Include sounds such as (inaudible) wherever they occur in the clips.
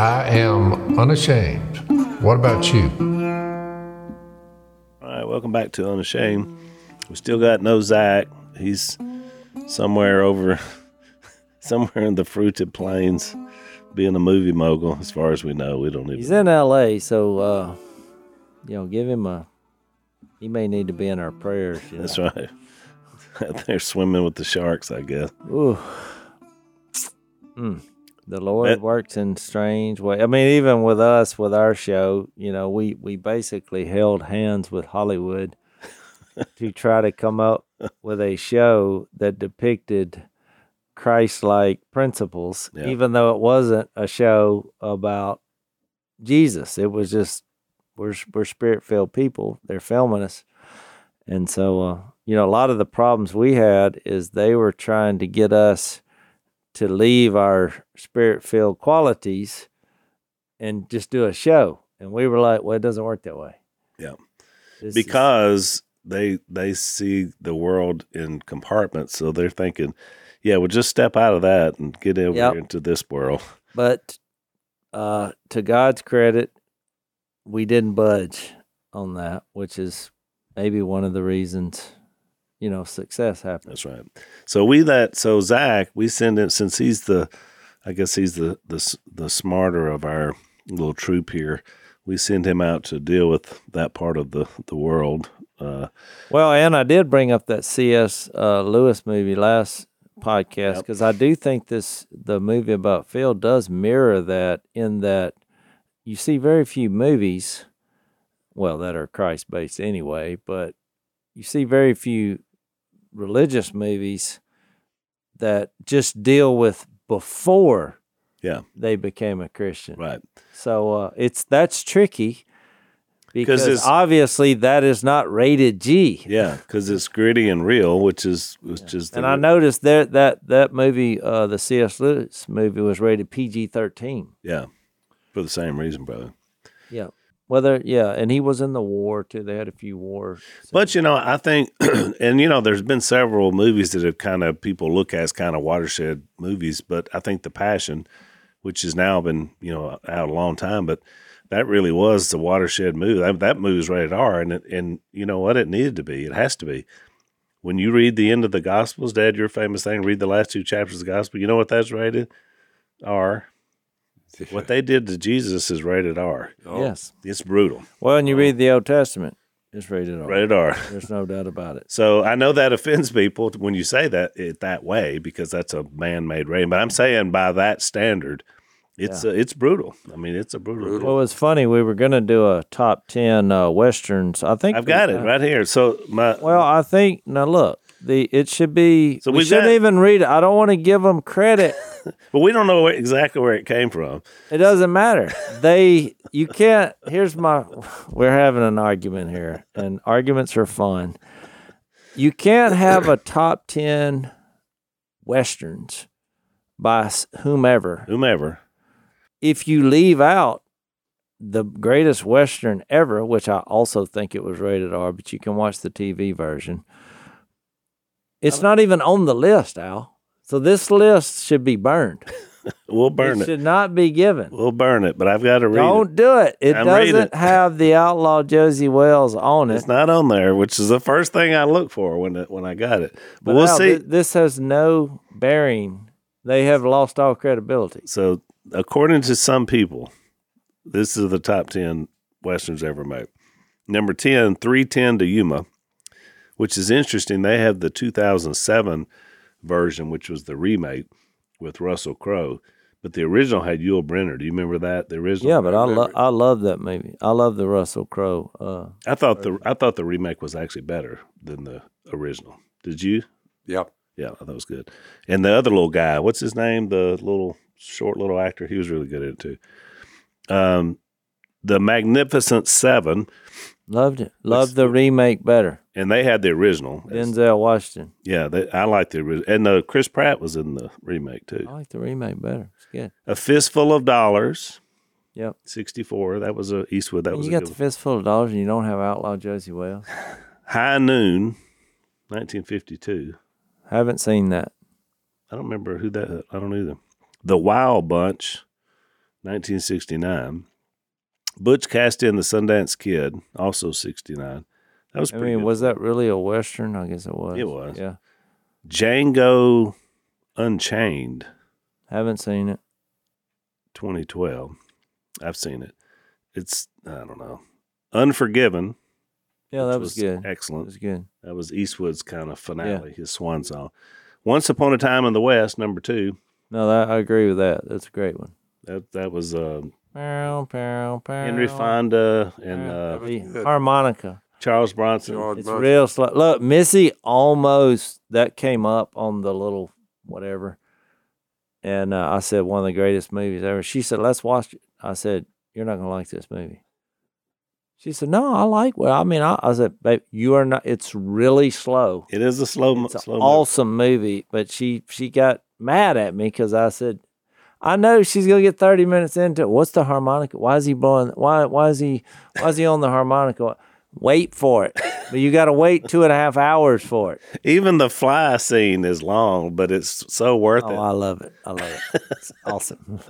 I am unashamed. What about you? All right, welcome back to Unashamed. We still got no Zach. He's somewhere over, (laughs) somewhere in the fruited plains, being a movie mogul. As far as we know, we don't even. He's in L.A., so uh, you know, give him a. He may need to be in our prayers. You know? That's right. (laughs) They're swimming with the sharks, I guess. Ooh. Mm. The Lord That- works in strange ways. I mean, even with us, with our show, you know, we we basically held hands with Hollywood (laughs) to try to come up with a show that depicted Christ-like principles, Yeah. even though it wasn't a show about Jesus. It was just we're we're spirit-filled people. They're filming us, and so uh, you know, a lot of the problems we had is they were trying to get us to leave our spirit filled qualities and just do a show. And we were like, well, it doesn't work that way. Yeah. This is- because they they see the world in compartments, so they're thinking, yeah, well, just step out of that and get over Yep. into this world. but uh, to God's credit, we didn't budge on that, which is maybe one of the reasons, you know, success happened. That's right. So we let so Zach we send him since he's the, I guess he's the the the smarter of our little troop here. We send him out to deal with that part of the the world. Uh, Well, and I did bring up that C.S. Uh, Lewis movie last podcast Yep. because I do think this the movie about Phil does mirror that in that you see very few movies, well, that are Christ based anyway, but you see very few religious movies that just deal with before Yeah. they became a Christian. right. So uh, it's that's tricky because obviously that is not rated G. Yeah, because it's gritty and real, which is which is the And I noticed that that that movie, uh, the C.S. Lewis movie, was rated PG thirteen. yeah for the same reason, brother. Yeah. Whether yeah, and he was in the war too. They had a few war. But you know, I think, (clears throat) and you know, there's been several movies that have kind of people look at as kind of watershed movies. But I think The Passion, which has now been you know out a long time, but that really was the watershed movie. That, that movie was rated R, and it, and you know what? It needed to be. It has to be. When you read the end of the Gospels, Dad, your famous thing, read the last two chapters of the Gospel. You know what that's rated? R. What they did to Jesus is rated R. yes. It's brutal. Well, and you read the Old Testament, it's rated R. Rated R. (laughs) There's no doubt about it. So I know that offends people when you say that it that way because that's a man-made rating. But I'm saying by that standard, it's uh, it's brutal. I mean, it's a brutal. Well, it's funny. We were going to do a top ten uh, westerns. I think I've got it uh, right here. So my Well, I think now look, the it should be. So we shouldn't got- even read it. I don't want to give them credit. (laughs) but we don't know where, exactly where it came from. It doesn't matter. They you can't. Here's my. We're having an argument here, and arguments are fun. You can't have a top ten westerns by whomever Whomever. if you leave out the greatest western ever, which I also think it was rated R, but you can watch the TV version. It's not even on the list, Al. So this list should be burned. (laughs) We'll burn it it. should not be given. We'll burn it. But I've got to read Don't it. do it. It I'm doesn't it. have the outlaw Josey Wales on it. It's not on there, which is the first thing I look for when it, when I got it. But, But we'll Al, see. thi- this has no bearing. They have lost all credibility. So, according to some people, this is the top 10 Westerns ever made. Number 10, 3:10 to Yuma, which is interesting. They have the 2007 version, which was the remake with Russell Crowe, but the original had Yul Brynner. Do you remember that? The original. Yeah, but I love I love that movie. I love the Russell Crowe. Uh, I thought the I thought the remake was actually better than the original. Did you? Yep. Yeah, I thought was good. And the other little guy, what's his name? The little short little actor. He was really good at it too. Um, the Magnificent Seven, loved it. Loved the remake better. and they had the original. Denzel Washington. Yeah, they, I like the original. And uh, Chris Pratt was in the remake too. I like the remake better. It's good. A Fistful of Dollars, Yep. sixty four. That was a Eastwood. That was you got the fistful of dollars and you don't have outlaw Josey Wales. (sighs) High Noon, nineteen fifty two. Haven't seen that. I don't remember who that. I don't either. The Wild Bunch, 1969. Butch Cassidy and the Sundance Kid, also 69. That was I pretty mean, good. was that really a western? I guess it was. It was. Yeah. Django Unchained, Haven't seen it. 2012. I've seen it. It's, I don't know. Unforgiven. Yeah, that was, good. It Excellent. was good. That was Eastwood's kind of finale, his swan song. Once Upon a Time in the West, number two. No, that I agree with that. That's a great one. That that was uh, Pow, pow, pow. Henry Fonda and uh, The harmonica. Charles Bronson. George It's Bush. real slow. Look, Missy almost that came up on the little whatever, and uh, I said one of the greatest movies ever. She said, "Let's watch it." I said, "You're not gonna like this movie." She said, "No, I like." Well, I mean, I, I said, "Babe, you are not." It's really slow. It is a slow, mo- It's an slow. awesome movie, but she she got mad at me because I said, "I know she's gonna get thirty minutes into it. What's the harmonica? Why is he blowing? Why why is he why is he on the harmonica? Wait for it, but you got to wait two and a half hours for it. Even the fly scene is long, but it's so worth Oh, it. I love it. I love it. It's (laughs) awesome.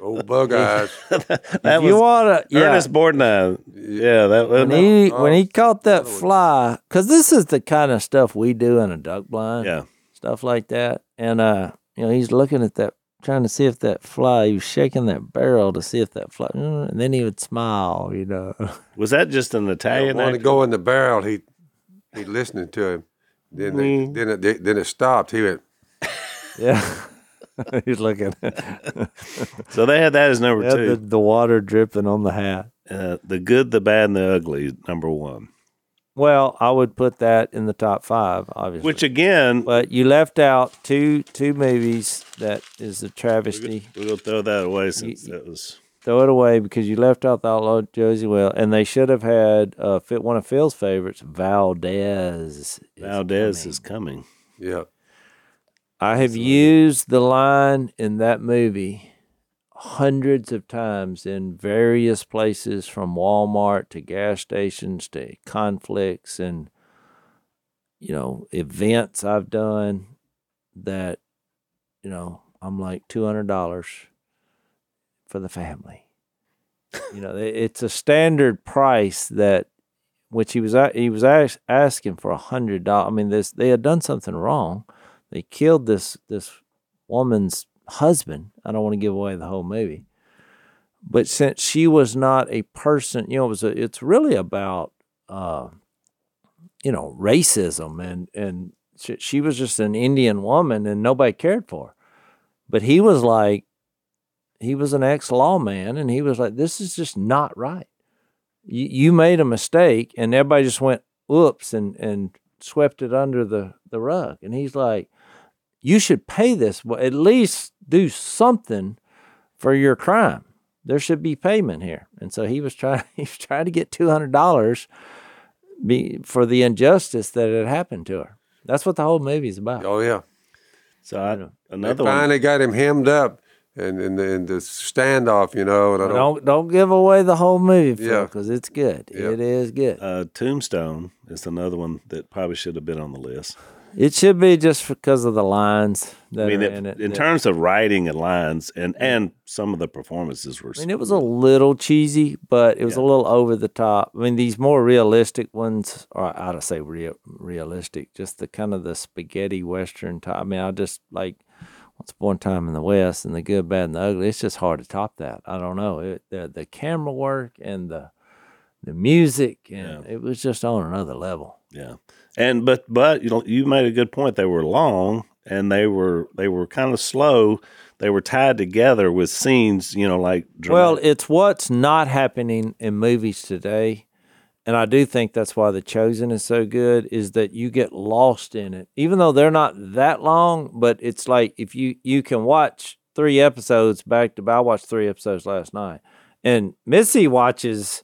Old bug eyes. (laughs) that if was you want to, yeah. Ernest Borgnine. Yeah, that was. when he Oh, when he caught that fly, because this is the kind of stuff we do in a duck blind. yeah, stuff like that. And uh, you know, he's looking at that, trying to see if that fly. He was shaking that barrel to see if that fly, mm, and then he would smile. You know, (laughs) was that just an Italian? want to go in the barrel. He he listening to him. Then they, Mm. then it then it stopped. He went. yeah. (laughs) he's looking. (laughs) So they had that as number Yeah, the, two. the water dripping on the hat. Uh, the good, the bad, and the ugly. Number one. Well, I would put that in the top five, obviously. Which again, but you left out two two movies that is a travesty. we're gonna throw that away since You- that was. Throw it away because you left out the Outlaw Josey Well, and they should have had uh, fit one of Phil's favorites, Valdez. is Valdez coming. is coming. Yeah. I have used the line in that movie hundreds of times in various places from Walmart to gas stations to conflicts and you know events I've done that you know I'm like $200 for the family. you know, it's a standard price that which he was he was ask, asking for a hundred dollars. I mean, this they had done something wrong. They killed this this woman's husband. I don't want to give away the whole movie, but since she was not a person, you know, it was a, it's really about uh, you know racism and and she, she was just an Indian woman and nobody cared for her. But he was like, he was an ex lawman and he was like, this is just not right. You, you made a mistake and everybody just went, whoops, and, and swept it under the, the rug. And he's like, you should pay this, well, at least do something for your crime. There should be payment here. And so he was trying, (laughs) he was trying to get $200 be, for the injustice that had happened to her. That's what the whole movie's about. Oh yeah. So I, know. They another one. finally got him hemmed up, and and the, and the standoff, you know. And I don't, Don't don't give away the whole movie, Phil, Yeah. because it's good. Yeah. It is good. Uh, Tombstone is another one that probably should have been on the list. It should be just because of the lines that I mean, it- in it. in that- terms of writing and lines, and and some of the performances were. I mean, it was a little cheesy, but it was a little over the top. I mean, these more realistic ones, or I ought to say real, realistic, just the kind of the spaghetti western type. I mean, I just like Once Upon a Time in the West and the Good, Bad, and the Ugly. It's just hard to top that. I don't know. It, the the camera work and the the music, and it was just on another level. Yeah, and but but you know you made a good point. They were long and they were they were kind of slow. They were tied together with scenes, you know, like Well, it's what's not happening in movies today. And I do think that's why The Chosen is so good is that you get lost in it. Even though they're not that long, but it's like if you you can watch 3 episodes back to. I watched 3 episodes last night. And Missy watches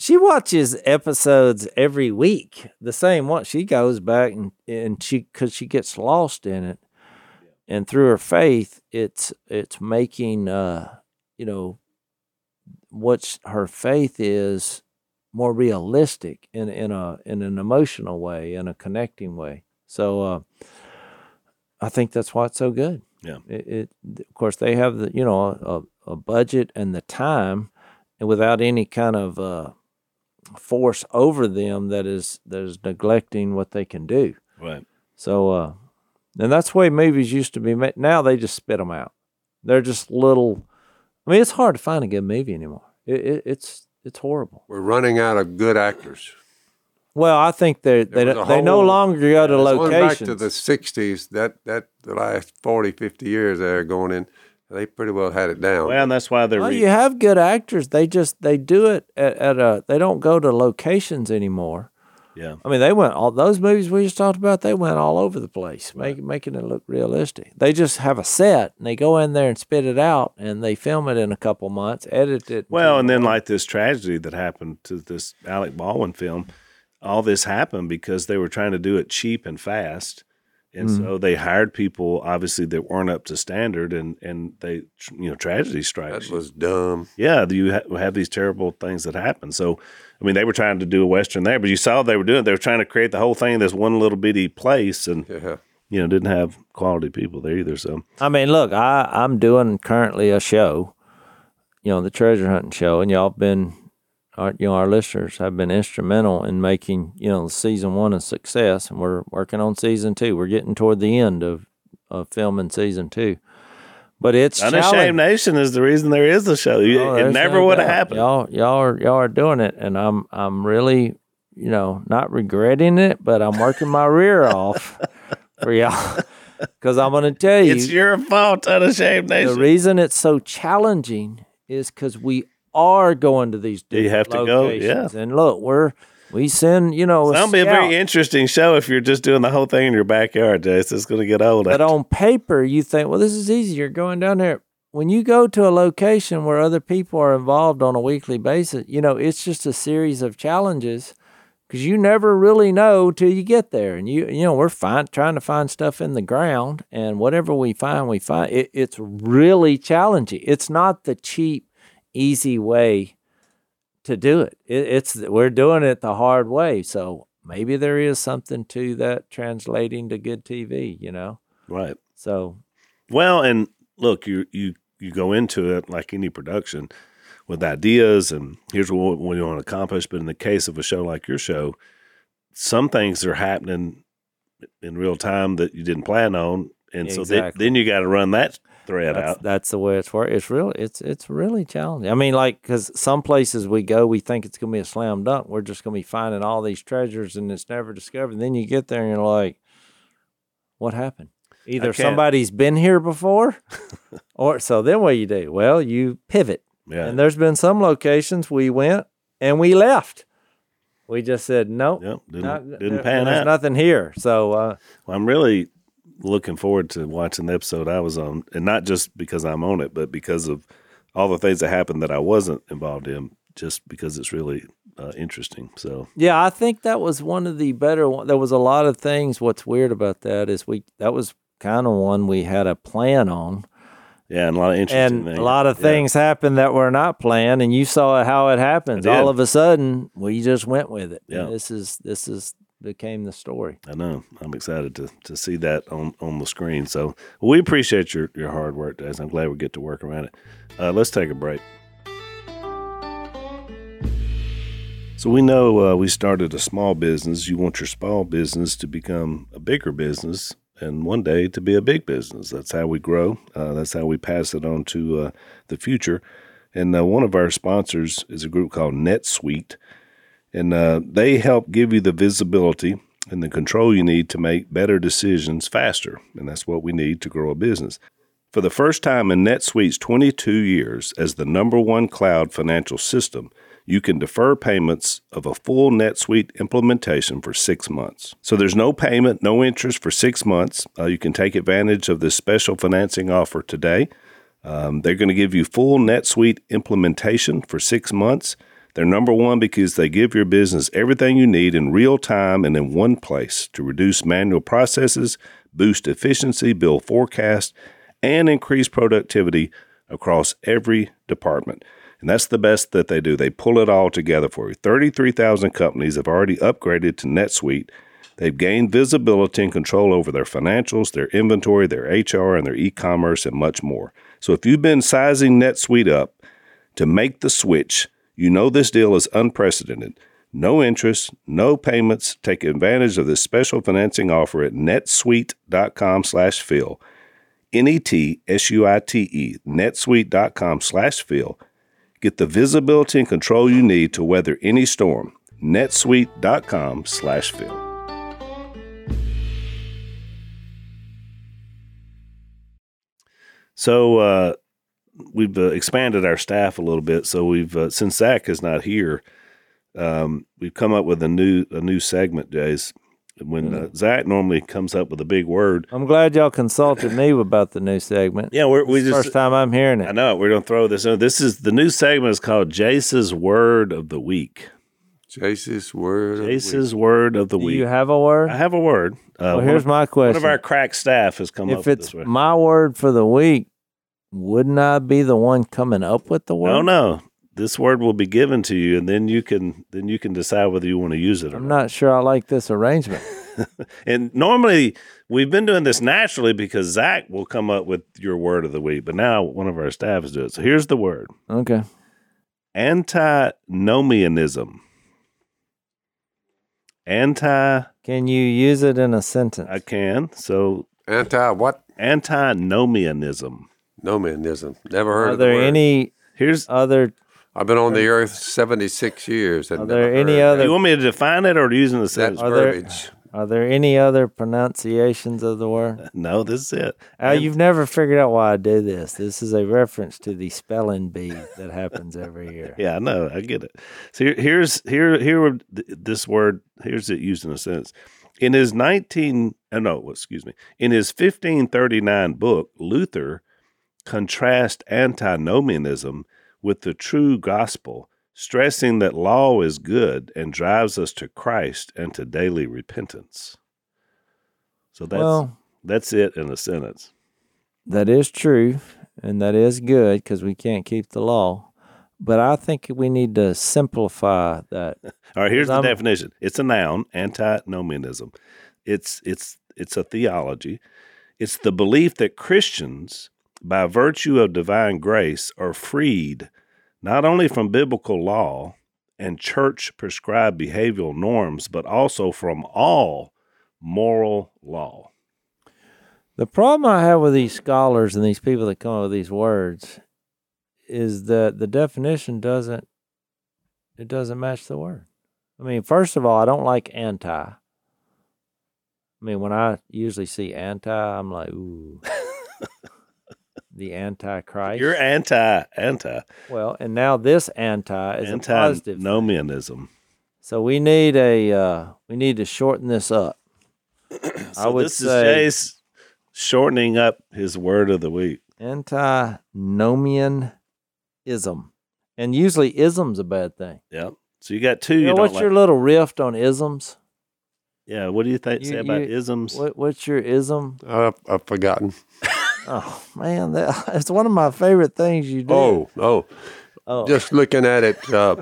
she watches episodes every week. The same one. She goes back and and she cuz she gets lost in it. And through her faith, it's it's making uh you know what her faith is more realistic in in a in an emotional way in a connecting way so uh i think that's why it's so good Yeah. it, it of course they have the you know a, a budget and the time, and without any kind of uh, force over them that is that is neglecting what they can do. Right. So, uh, and that's the way movies used to be made. Now they just spit them out. They're just little. I mean, it's hard to find a good movie anymore. It, it, it's it's horrible. We're running out of good actors. Well, I think they they was a they no longer go to Going back to the '60s, that that the last 40, 50 years they're going in, they pretty well had it down. Well, and that's why they're well, re- you have good actors. They just they do it at, at a. They don't go to locations anymore. yeah. I mean, they went all those movies we just talked about. They went all over the place, make, making it look realistic. They just have a set and they go in there and spit it out, and they film it in a couple months, edit it. Well, and then like this tragedy that happened to this Alec Baldwin film, all this happened because they were trying to do it cheap and fast. And Mm-hmm. so they hired people obviously that weren't up to standard and and they you know tragedy strikes. that was dumb. yeah, you ha- have these terrible things that happen. So I mean they were trying to do a western there, but you saw what they were doing. They were trying to create the whole thing in this one little bitty place and Yeah. you know didn't have quality people there either. So I mean, look, I I'm doing currently a show, you know, the treasure hunting show, and y'all been, our, you know, our listeners have been instrumental in making you know season one a success, and we're working on season two. We're getting toward the end of of filming season two, but it's Unashamed. Nation is the reason there is a show. Oh, it never no would have happened. Y'all, y'all are y'all are doing it, and I'm I'm really, you know, not regretting it, but I'm working my rear (laughs) off for y'all (laughs) because I'm going to tell you, It's your fault, Unashamed Nation. the reason it's so challenging is because we are going to these You different have to go, yeah. And look, we're we send you know That'll be a very interesting show if you're just doing the whole thing in your backyard, Jase. It's going to get old. but on paper you think, well, this is easy. You're going down there. When you go to a location where other people are involved on a weekly basis, you know it's just a series of challenges because you never really know till you get there. And you you know we're fine trying to find stuff in the ground, and whatever we find, we find. It, it's really challenging. It's not the cheap, easy way to do it. it. It's we're doing it the hard way. So maybe there is something to that translating to good TV. You know. right. So Well, and look, you you you go into it like any production with ideas and here's what we want to accomplish. But in the case of a show like your show, some things are happening in real time that you didn't plan on, and so then, then you got to run that thread that's, out. that's the way it's work. It's real. It's it's really challenging. I mean, like because some places we go, we think it's gonna be a slam dunk. We're just gonna be finding all these treasures, and it's never discovered. then you get there, and you're like, what happened? Either somebody's been here before, (laughs) or so then what you do? Well, you pivot. Yeah, And there's been some locations we went and we left. We just said nope. yep, didn't not- didn't there- pan there's out. nothing here. So uh, Well, I'm really looking forward to watching the episode I was on, and not just because I'm on it, but because of all the things that happened that I wasn't involved in. Just because it's really uh, interesting. So Yeah, I think that was one of the better one. There was a lot of things. What's weird about that is we that was kind of one we had a plan on, yeah, and a lot of interesting and things. a lot of Yeah. things happened that were not planned, and you saw how it happens. All of a sudden, we just went with it. Yeah. And this is this is became the story. I know. I'm excited to to see that on on the screen. So we appreciate your your hard work, guys. I'm glad we get to work around it. Uh, let's take a break. So we know uh, we started a small business. You want your small business to become a bigger business, and one day to be a big business. That's how we grow. Uh, that's how we pass it on to uh, the future. And uh, one of our sponsors is a group called NetSuite, and uh, they help give you the visibility and the control you need to make better decisions faster. And that's what we need to grow a business. For the first time in NetSuite's 22 years as the number one cloud financial system, you can defer payments of a full NetSuite implementation for six months. So there's no payment, no interest for six months. Uh, you can take advantage of this special financing offer today. Um, they're going to give you full NetSuite implementation for six months. They're number one because they give your business everything you need in real time and in one place to reduce manual processes, boost efficiency, build forecasts, and increase productivity across every department. And that's the best that they do. They pull it all together for you. 33,000 companies have already upgraded to NetSuite. They've gained visibility and control over their financials, their inventory, their HR, and their e commerce, and much more. So if you've been sizing NetSuite up to make the switch, you know this deal is unprecedented. No interest, no payments. Take advantage of this special financing offer at netsuite.com slash Phil. N-E-T-S-U-I-T-E, netsuite.com slash Phil. Get the visibility and control you need to weather any storm. netsuite.com slash Phil. So uh, we've uh, expanded our staff a little bit. So we've uh, since Zach is not here, um, we've come up with a new a new segment, Jase. When uh, Zach normally comes up with a big word, I'm glad y'all consulted me about the new segment. (laughs) yeah, we're, we It's the just first time I'm hearing it. I know we're gonna throw this in. This is the new segment is called Jase's Word of the Week. Jase's word. of. Jase's Word of the Do week. you have a word? I have a word. Uh, well, here's of- my question. One of our crack staff has come up if with it's this word. my word for the week, wouldn't I be the one coming up with the word? No, no. This word will be given to you, and then you can then you can decide whether you want to use it or not. I'm not. not sure I like this arrangement. (laughs) And normally we've been doing this naturally because Zach will come up with your word of the week, but now one of our staff is doing it. So here's the word: Okay. antinomianism. Anti, Can you use it in a sentence? I can. So Anti what? antinomianism. Nomianism. Never heard Are of the there word. any Here's. other? I've been on the earth 76 years. and Are there never any heard other- you want me to define it or to use it in a sentence? Are there- Are there any other pronunciations of the word? (laughs) No, this is it. Al, you've never figured out why I do this. This is a reference to the spelling bee that happens every year. (laughs) Yeah, I know. I get it. So here, here's here here this word here's it used in a sentence. In his 19 uh, no, excuse me. In his 1539 book, Luther contrasts antinomianism with the true gospel, stressing that law is good and drives us to Christ and to daily repentance. So that's well, that's it in a sentence. that is true, and that is good because we can't keep the law. But I think we need to simplify that. (laughs) All right, here's the I'm- definition. It's a noun, antinomianism. It's it's it's a theology. It's the belief that Christians, by virtue of divine grace, are freed not only from biblical law and church prescribed behavioral norms, but also from all moral law. The problem I have with these scholars and these people that come up with these words is that the definition doesn't it doesn't match the word. I mean, first of all, I don't like anti. I mean, when I usually see anti, I'm like, ooh. (laughs) the antichrist. You're anti anti well, and now this anti is a positive. thing. antinomianism. So we need a uh, we need to shorten this up. (clears throat) I would this say is Jase shortening up his word of the week. antinomianism. And usually ism's a bad thing. Yep. So you got two. You You, know, don't what's like. your little rift on isms? Yeah, what do you think You- say about you- isms? What, what's your ism? I've, I've forgotten. (laughs) Oh man, that, (laughs) it's one of my favorite things you do. Oh, oh. Oh. Just looking at it uh,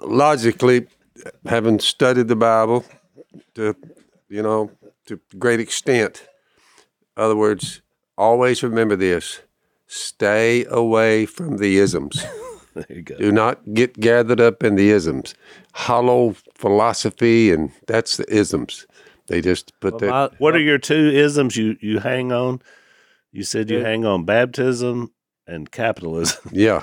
logically, having studied the Bible to, you know, to great extent. other words, always remember this: stay away from the isms. (laughs) there you go. Do not get gathered up in the isms. Hollow philosophy, and that's the isms. They just put Well, that. my- What are your two isms you you hang on? You said you hang on baptism and capitalism. (laughs) yeah,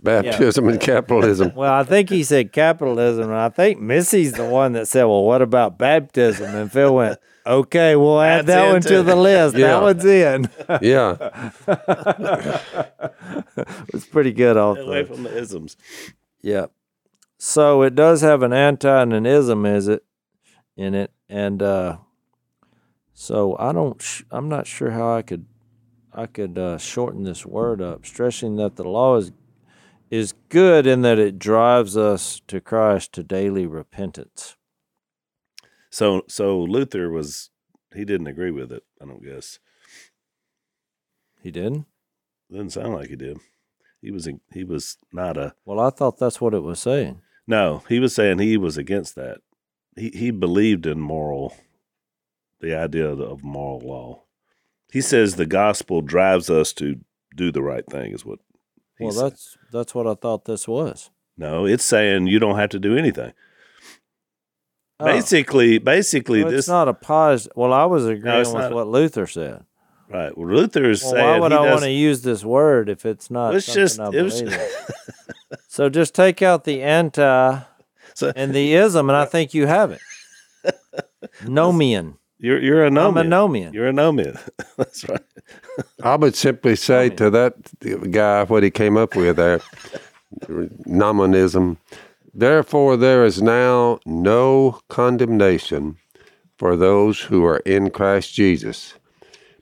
baptism and capitalism. well, I think he said capitalism, and I think Missy's the one that said, "Well, what about baptism?" And Phil went, "Okay, we'll add That's that in one to too. the list. Yeah. That one's in." Yeah, (laughs) it's pretty good off Away the from the isms. Yeah. So it does have an anti and an ism, is it, in it? And uh, so I don't. Sh- I'm not sure how I could, I could uh, shorten this word up, stressing that the law is is good in that it drives us to Christ to daily repentance. So so Luther was he didn't agree with it. I don't guess. He didn't. Doesn't sound like he did. He was he was not a Well, I thought that's what it was saying. no. He was saying he was against that. he he believed in moral, the idea of, of moral law. He says the gospel drives us to do the right thing. Is what. he Well, that's that's what I thought this was. no. It's saying you don't have to do anything. Oh, Basically, basically well, this it's not a positive. Well, I was agreeing it's with a- what Luther said. right. Well, Luther is Well, saying why would I want to use this word if it's not It's just it was. (laughs) So just take out the anti So- and the ism, and I think you have it. (laughs) Nomian. You're you're a I'm a nomian. nomian. You're a nomian. (laughs) That's right. I would simply say to that guy what he came up with there, nomonism. Therefore, there is now no condemnation for those who are in Christ Jesus,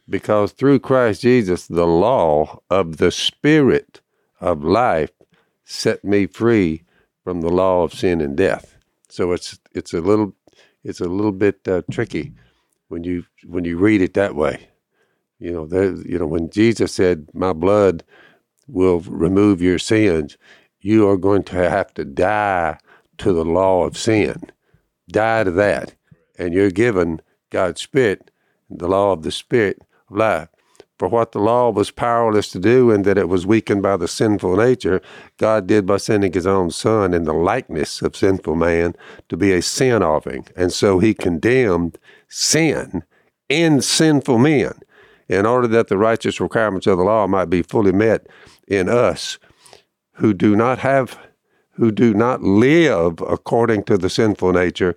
because through Christ Jesus, the law of the Spirit of life set me free from the law of sin and death. So it's it's a little it's a little bit uh, tricky when you when you read it that way. You know, there, you know, when Jesus said, "My blood will remove your sins," you are going to have to die to the law of sin, die to that, and you're given God's Spirit, the law of the Spirit of life. For what the law was powerless to do, and that it was weakened by the sinful nature, God did by sending His own Son in the likeness of sinful man to be a sin offering, and so He condemned sin in sinful men in order that the righteous requirements of the law might be fully met in us who do not have who do not live according to the sinful nature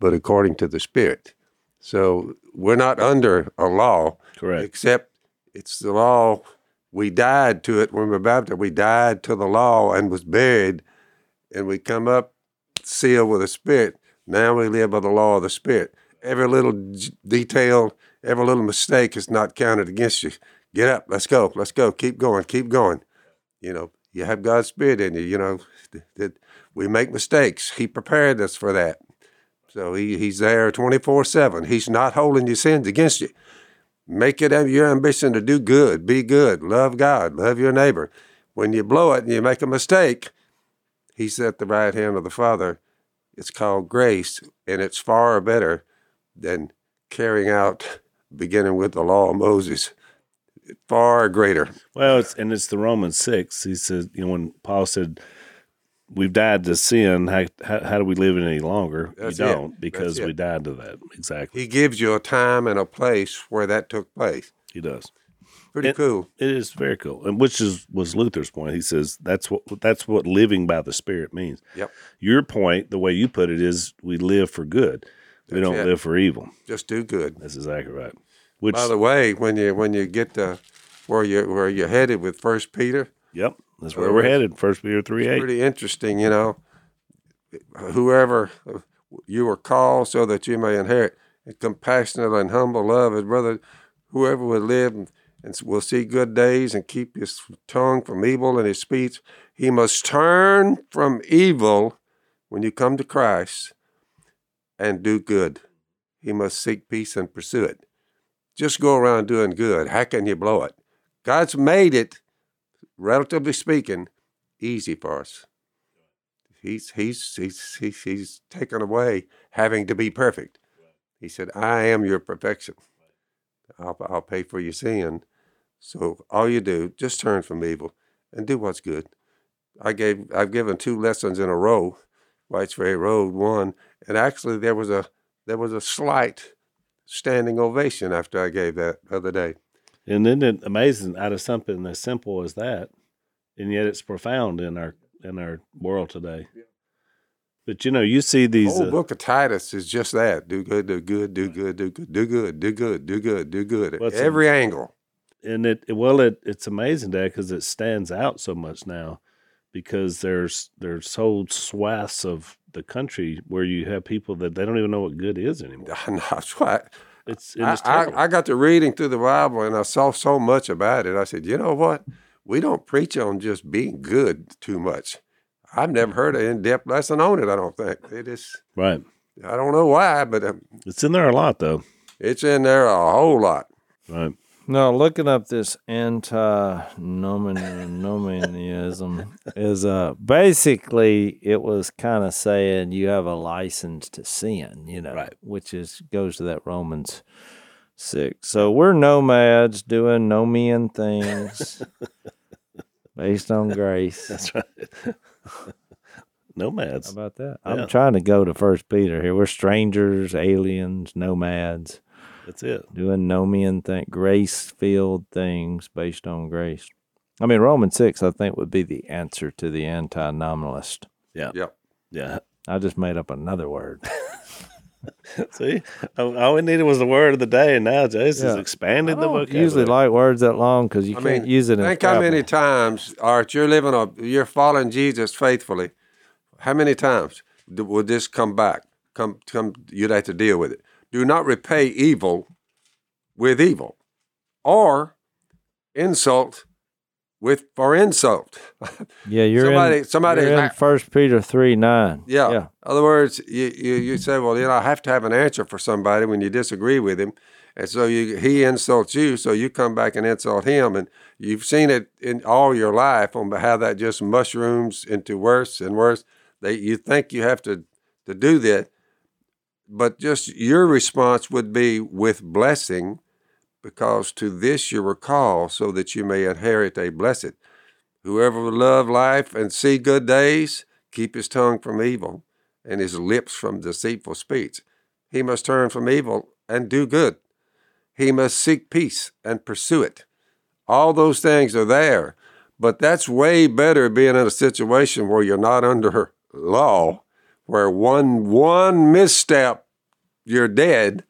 but according to the spirit. So we're not under a law Correct. except it's the law. We died to it. When we were baptized we died to the law and was buried and we come up sealed with the spirit. Now we live by the law of the spirit every little detail every little mistake is not counted against you. Get up let's go let's go keep going keep going. You know you have god's spirit in you you know (laughs) that we make mistakes. He prepared us for that. So he, he's there 24-7 he's not holding your sins against you. Make it your ambition to do good be good love god love your neighbor. When you blow it and you make a mistake he's at the right hand of the father. It's called grace and it's far better than carrying out beginning with the law of moses far greater Well, it's and it's the Romans six. He says, you know, when Paul said, "We've died to sin. How how, how do we live it any longer? That's you don't because we died to that. Exactly. he gives you a time and a place where that took place He does. pretty It- cool It is very cool, and which is was Luther's point. He says that's what that's what living by the Spirit means. Yep. Your point, the way you put it, is we live for good. We don't it. live for evil. just do good That's exactly right. Which, by the way when you when you get to where you where you're headed with first peter yep, that's where uh, we're headed. First Peter three eight. pretty interesting, you know. Whoever you were called so that you may inherit a compassionate and humble love, and brother, whoever would live and, and will see good days and keep his tongue from evil and his speech, he must turn from evil when you come to Christ and do good. He must seek peace and pursue it. Just go around doing good. How can you blow it? God's made it, relatively speaking, easy for us. He's he's he's he's, he's taken away having to be perfect. He said, "I am your perfection. I'll I'll pay for your sin." So all you do, just turn from evil and do what's good. I gave I've given two lessons in a row, Whites Ferry Road one, and actually there was a there was a slight standing ovation after I gave that the other day. And then it amazing out of something as simple as that, and yet it's profound in our in our world today. But you know, you see The these. whole uh, book of Titus is just that: do good, do good, do good, do good, do good, do good, do good, do good. At Well, every angle. and it well it it's amazing dad because it stands out so much now because there's there's whole swaths of the country where you have people that they don't even know what good is (laughs) anymore That's right. it's, and I, it's. I, I got to reading through the Bible and I saw so much about it. I said, you know what? We don't preach on just being good too much. I've never heard an in-depth lesson on it. I don't think it is. right I don't know why, but um, it's in there a lot though it's in there a whole lot. right No, looking up this antinomianism is uh basically it was kind of saying you have a license to sin, you know, Right. which is goes to that Romans six. So we're nomads doing nomian things (laughs) based on grace. That's right. How Nomads. about that? Yeah. I'm trying to go to First Peter here. We're strangers, aliens, nomads, That's it. doing no men thing, grace filled things based on grace. I mean, Romans six, I think, would be the answer to the anti-nominalist. Yeah. Yep. Yeah. I just made up another word. (laughs) See, all all we needed was the word of the day, and now Jason's Yeah. expanded the don't vocabulary. usually like words that long because you I can't mean, use it in think how many times, Art, you're living a, you're following Jesus faithfully. How many times would this come back? Come, come. You'd have to deal with it. Do not repay evil with evil, or insult with for insult. (laughs) Yeah, you're Somebody- in, somebody- you're in First Peter three nine. Yeah. yeah. In other words, you, you, you say, well, you know, I have to have an answer for somebody when you disagree with him. And so you, he insults you, so you come back and insult him. And you've seen it in all your life on how that just mushrooms into worse and worse. They, you think you have to, to do that, but just your response would be with blessing, because to this you were called, so that you may inherit a blessed. Whoever will love life and see good days, keep his tongue from evil and his lips from deceitful speech. He must turn from evil and do good. He must seek peace and pursue it. All those things are there, but that's way better being in a situation where you're not under law, where one one misstep you're dead,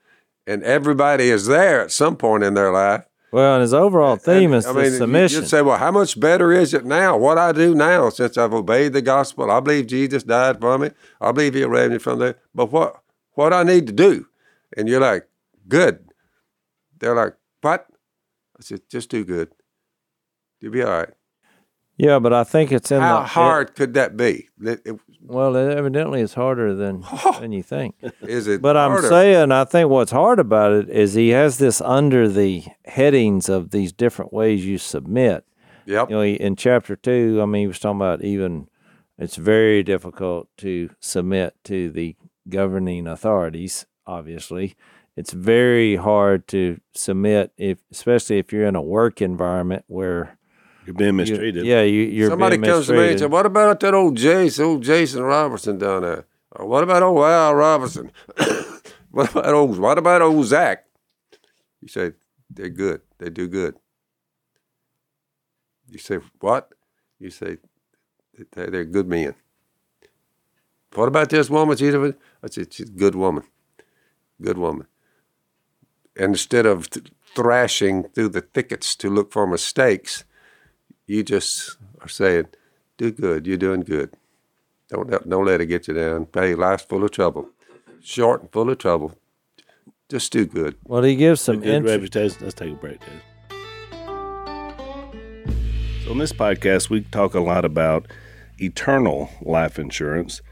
and everybody is there at some point in their life. Well, and his overall theme is I mean, you- submission. You'd say, well, how much better is it now? What I do now, since I've obeyed the gospel, I believe Jesus died for me. I believe He'll raise me from there. But what what I need to do? And you're like, good. They're like, what? I said, just do good. You'll be all right. Yeah, but I think it's in How the hard could that be? It- it- well, it evidently it's harder than (laughs) than you think. Is it? But I'm saying, I think what's hard about it is he has this under the headings of these different ways you submit. Yep. You know, in chapter two, I mean, he was talking about even it's very difficult to submit to the governing authorities. Obviously, it's very hard to submit if, especially if you're in a work environment where You're being you- mistreated. yeah, you, you're Somebody being comes to me and says, "What about that old Jason, old Jason Robertson down there? Or what about old Al Robinson? (coughs) what about old What about old Zach?" You say they're good. They do good. You say what? You say they- they're good men. What about this woman? She's a, I said she's a good woman. Good woman. And instead of th- thrashing through the thickets to look for mistakes, you just are saying, "Do good. You're doing good. Don't let, don't let it get you down. Hey, life's full of trouble, short and full of trouble. Just do good." well, he gives some good interest. reputation. Let's take a break, Dave. So, on this podcast, we talk a lot about eternal life insurance,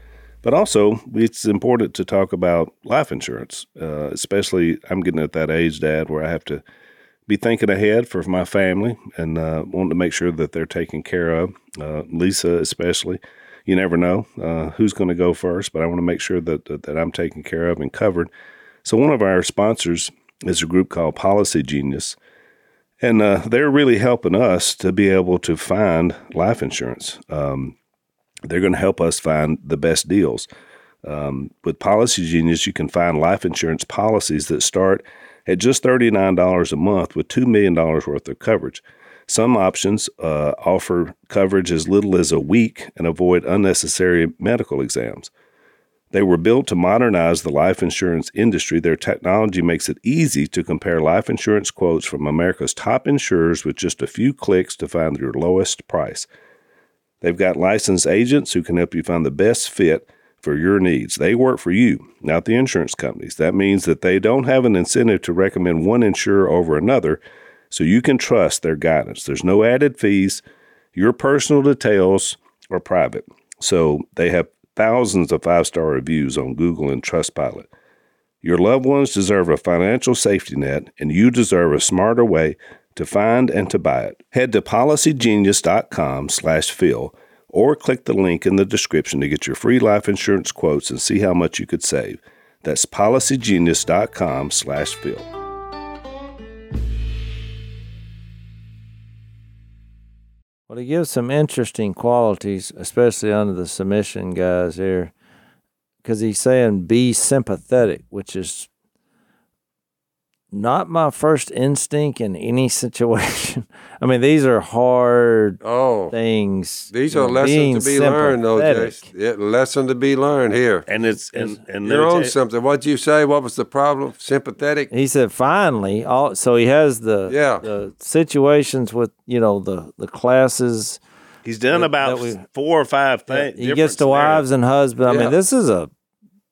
but also it's important to talk about life insurance, uh, especially I'm getting at that age, Dad, where I have to be thinking ahead for my family and uh, wanting to make sure that they're taken care of. Uh, Lisa, especially. You never know uh, who's going to go first, but I want to make sure that, that that I'm taken care of and covered. So one of our sponsors is a group called Policy Genius, and uh, they're really helping us to be able to find life insurance. Um, they're going to help us find the best deals. Um, with Policy Genius, you can find life insurance policies that start at just $39 a month with $2 million worth of coverage. Some options uh, offer coverage as little as a week and avoid unnecessary medical exams. They were built to modernize the life insurance industry. Their technology makes it easy to compare life insurance quotes from America's top insurers with just a few clicks to find your lowest price. They've got licensed agents who can help you find the best fit for your needs. They work for you, not the insurance companies. That means that they don't have an incentive to recommend one insurer over another, so you can trust their guidance. There's no added fees. Your personal details are private. So they have thousands of five star reviews on Google and Trustpilot. Your loved ones deserve a financial safety net, and you deserve a smarter way to find and to buy it. Head to policygenius.com slash Phil or click the link in the description to get your free life insurance quotes and see how much you could save. That's policygenius.com slash Phil. Well, he gives some interesting qualities, especially under the submission guys here, because he's saying be sympathetic, which is not my first instinct in any (laughs) situation. I mean, these are hard Oh, things. these are know, lessons to be learned, though, sympathetic. Jase. Yeah, lesson to be learned here. And it's and, and You're on tell- something. What'd you say? What was the problem? Sympathetic? He said finally, all, so he has the Yeah. the situations with you know the the classes. he's done that- about that we- four or five things. he gets to wives and husbands. I Yeah. mean, this is a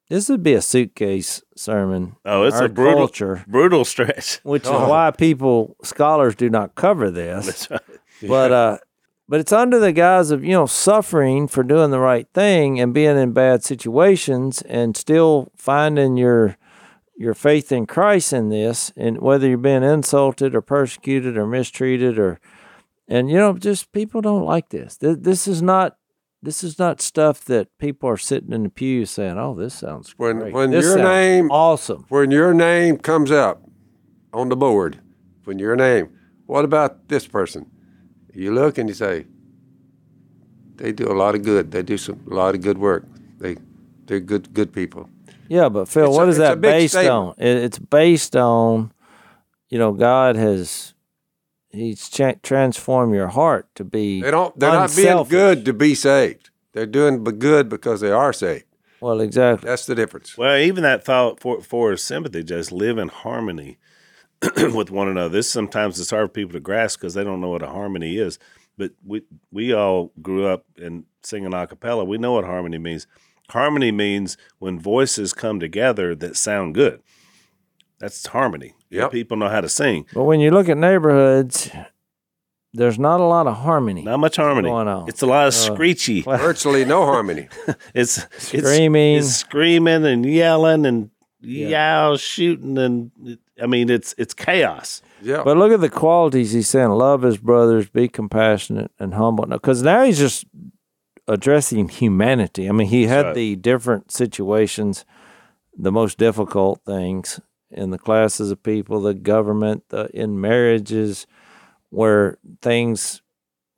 this would be a suitcase sermon. Oh, it's Our a brutal culture, brutal stretch. (laughs) which Oh. is why people scholars do not cover this. That's right. (laughs) But uh, but it's under the guise of you know suffering for doing the right thing and being in bad situations and still finding your your faith in Christ in this, and whether you're being insulted or persecuted or mistreated or and you know just people don't like this. This, this is not. This is not stuff that people are sitting in the pew saying, "Oh, this sounds When- great. when This your name- awesome." When your name comes up on the board, when your name, what about this person? You look and you say, they do a lot of good. They do some a lot of good work. They they're good good people. Yeah, but Phil, It's what a- is that based statement. on? It, it's based on, you know, God has He's cha- transformed your heart to be. They don't. They're not being good to be saved. They're doing b- good because they are saved. Well, exactly. That's the difference. Well, even that thought for for sympathy, just live in harmony (clears throat) with one another. This sometimes it's hard for people to grasp because they don't know what a harmony is. But we we all grew up in singing a cappella. We know what harmony means. Harmony means when voices come together that sound good. That's harmony. Yep. People know how to sing. But when you look at neighborhoods, there's not a lot of harmony. Not much harmony. going on? It's a lot of Uh, screechy. (laughs) Virtually no harmony. (laughs) It's it's- Screaming. it's, screaming and yelling and Yeah. yow shooting and I mean it's it's chaos. Yeah. But look at the qualities he's saying: love his brothers, be compassionate and humble. Because now he's just addressing humanity. I mean, he had right. the different situations, the most difficult things in the classes of people, the government, the, in marriages, where things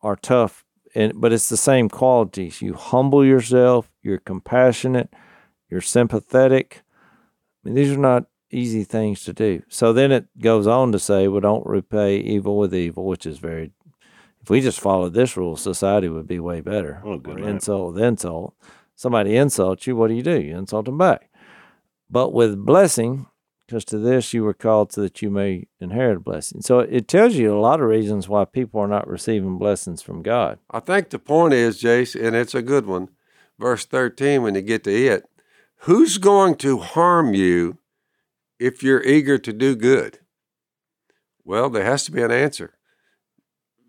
are tough. And but it's the same qualities. You humble yourself. You're compassionate. You're sympathetic. I mean, these are not easy things to do. So then it goes on to say, well, don't repay evil with evil, which is very, if we just followed this rule, society would be way better. Oh, good insult with insult. Somebody insults you, what do you do? You insult them back. But with blessing, because to this you were called so that you may inherit blessing. So it tells you a lot of reasons why people are not receiving blessings from God. I think the point is, Jase, and it's a good one. Verse 13, when you get to it, who's going to harm you if you're eager to do good? Well, there has to be an answer.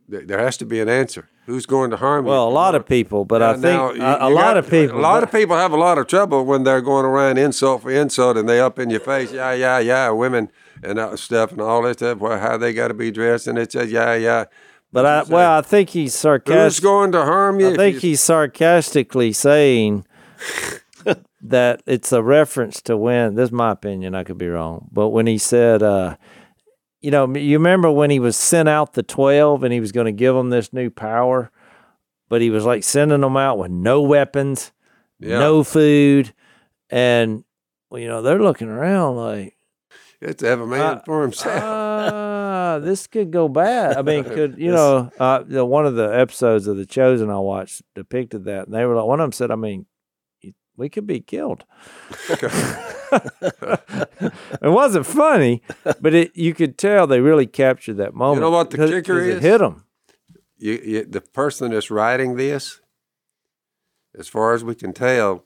There has to be an answer. Who's going to harm you? Well, a lot of people, but Yeah, I think you- a you lot got- of people. A lot of people have a lot of trouble when they're going around insult for insult and they up in your face, yeah, yeah, yeah, women and that stuff and all that stuff. Well, how they got to be dressed and it's a yeah, yeah. But I, well, I think he's sarcastic. Who's going to harm you? I think he's sarcastically saying (laughs) that it's a reference to when. This is my opinion. I could be wrong, but when he said, uh, you know, you remember when he was sent out the twelve and he was going to give them this new power, but he was like sending them out with no weapons, Yeah. no food, and well, you know they're looking around like. It's to have a man Uh, for himself. Ah, this could go bad. I mean, could (laughs) you know? Uh, the, one of the episodes of The Chosen I watched depicted that, and they were like, one of them said, "I mean, we could be killed." (laughs) it wasn't funny, but it you could tell they really captured that moment. You know what the kicker 'cause It is? hit them. you, you, the person that's writing this, as far as we can tell,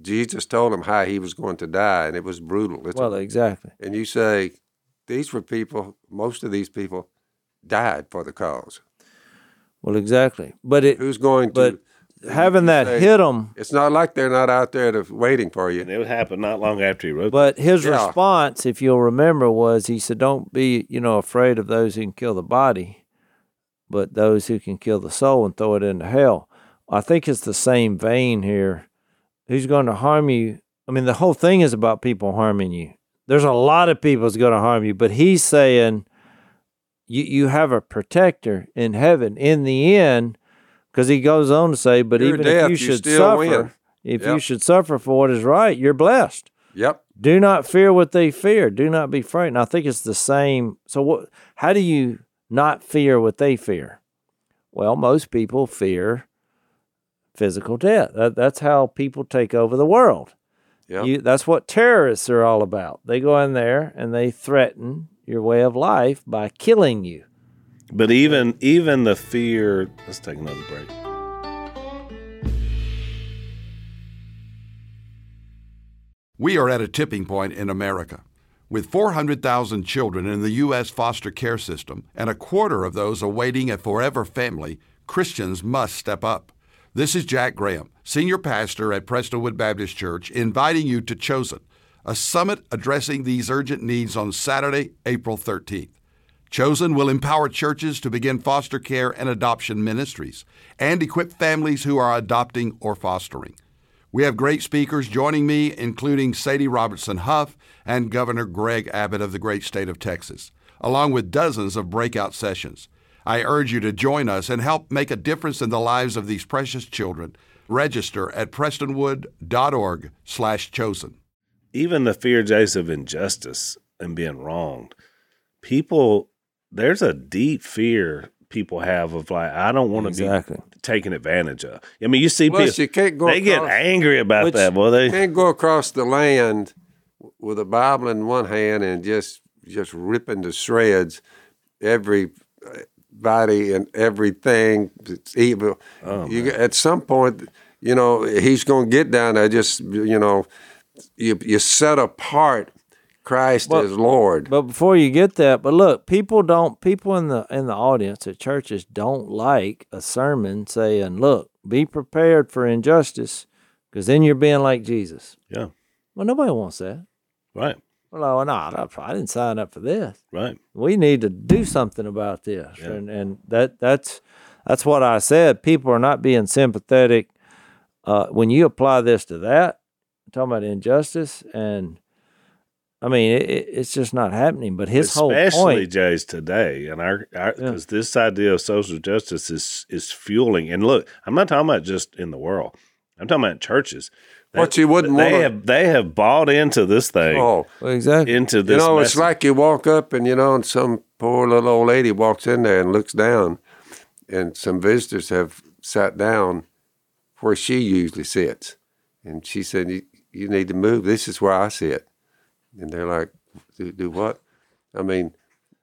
Jesus told him how he was going to die, and it was brutal. It's Well, exactly. and you say these were people. Most of these people died for the cause. Well, exactly. But it Who's going to? But having that say- hit him. It's not like they're not out there to, waiting for you. And it happened not long after he wrote But his Yeah. response, if you'll remember, was he said, "Don't be, you know, afraid of those who can kill the body, but those who can kill the soul and throw it into hell." I think it's the same vein here. Who's going to harm you? I mean, the whole thing is about people harming you. There's a lot of people that's going to harm you, but he's saying you you have a protector in heaven in the end, because he goes on to say, "But even if you should suffer, win." if you should suffer for what is right, you're blessed." Yep. do not fear what they fear. Do not be frightened. I think it's the same. So what how do you not fear what they fear? Well most people fear physical death. That, that's how people take over the world. Yep. you, that's what terrorists are all about. They go in there and they threaten your way of life by killing you But even even the fear. Let's take another break. We are at a tipping point in America. With 400,000 children in the U.S. foster care system and a quarter of those awaiting a forever family, Christians must step up. This is Jack Graham, Senior Pastor at Prestonwood Baptist Church, inviting you to Chosen, a summit addressing these urgent needs on Saturday, April 13th. Chosen will empower churches to begin foster care and adoption ministries and equip families who are adopting or fostering. We have great speakers joining me, including Sadie Robertson Huff and Governor Greg Abbott of the great state of Texas, along with dozens of breakout sessions. I urge you to join us and help make a difference in the lives of these precious children. Register at prestonwood.org/chosen. even the fear, Jase, of injustice and being wronged. People, there's a deep fear people have of like, I don't want to Exactly. be taken advantage of. I mean, you see Plus, people, you can't go they get angry about Which- that. Well, they can't go across the land with a Bible in one hand and just just ripping to shreds every uh, body and everything that's evil. you, at some point, you know, he's going to get down there. Just you know, you you set apart Christ Well, as Lord. But before you get that, but look, people don't people in the in the audience at churches don't like a sermon saying, "Look, be prepared for injustice, because then you're being like Jesus." yeah, Well, nobody wants that. right, Well, no, no, I I didn't sign up for this. right. We need to do something about this, Yeah. and and that that's that's what I said. People are not being sympathetic. Uh, when you apply this to that, talking about injustice, and I mean, it, it- it's just not happening. But his whole Especially point, Jase today, and our because this idea of social justice is is fueling. And look, I'm not talking about just in the world. I'm talking about churches. They- What you wouldn't they wanna- have they have bought into this thing, Oh, exactly. into this. you know, it's like you walk up and you know, and some poor little old lady walks in there and looks down, and some visitors have sat down where she usually sits, and she said, "You, you need to move. This is where I sit." And they're like, "Do, do what?" I mean,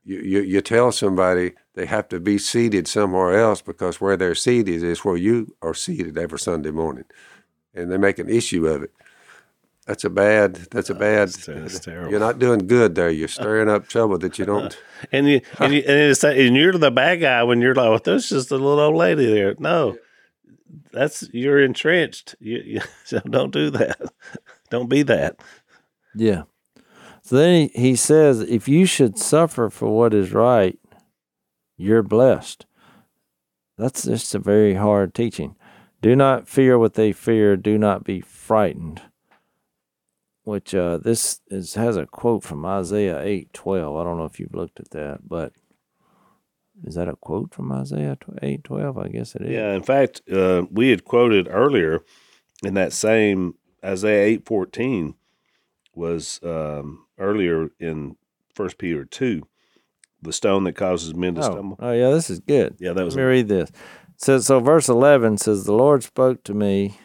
you, you you tell somebody they have to be seated somewhere else because where they're seated is where you are seated every Sunday morning, and they make an issue of it. That's a bad. That's a uh, bad. It's, it's terrible. You're not doing good there. You're stirring up trouble that you don't. (laughs) and you and, you, and, it's, and you're the bad guy when you're like, well, there's just a little old lady there. No, that's you're entrenched. You, you (laughs) so don't do that. (laughs) Don't be that. Yeah. So then he, he says, if you should suffer for what is right, you're blessed. That's just a very hard teaching. Do not fear what they fear. Do not be frightened. Which uh, this is has a quote from Isaiah eight twelve. I don't know if you've looked at that, but is that a quote from Isaiah eight twelve? I guess it is. Yeah. In fact, uh, we had quoted earlier in that same Isaiah eight fourteen was um, earlier in First Peter two, the stone that causes men to Oh, stumble. oh yeah, this is good. Yeah, that was Let me read this. It says so. Verse eleven says, "The Lord spoke to me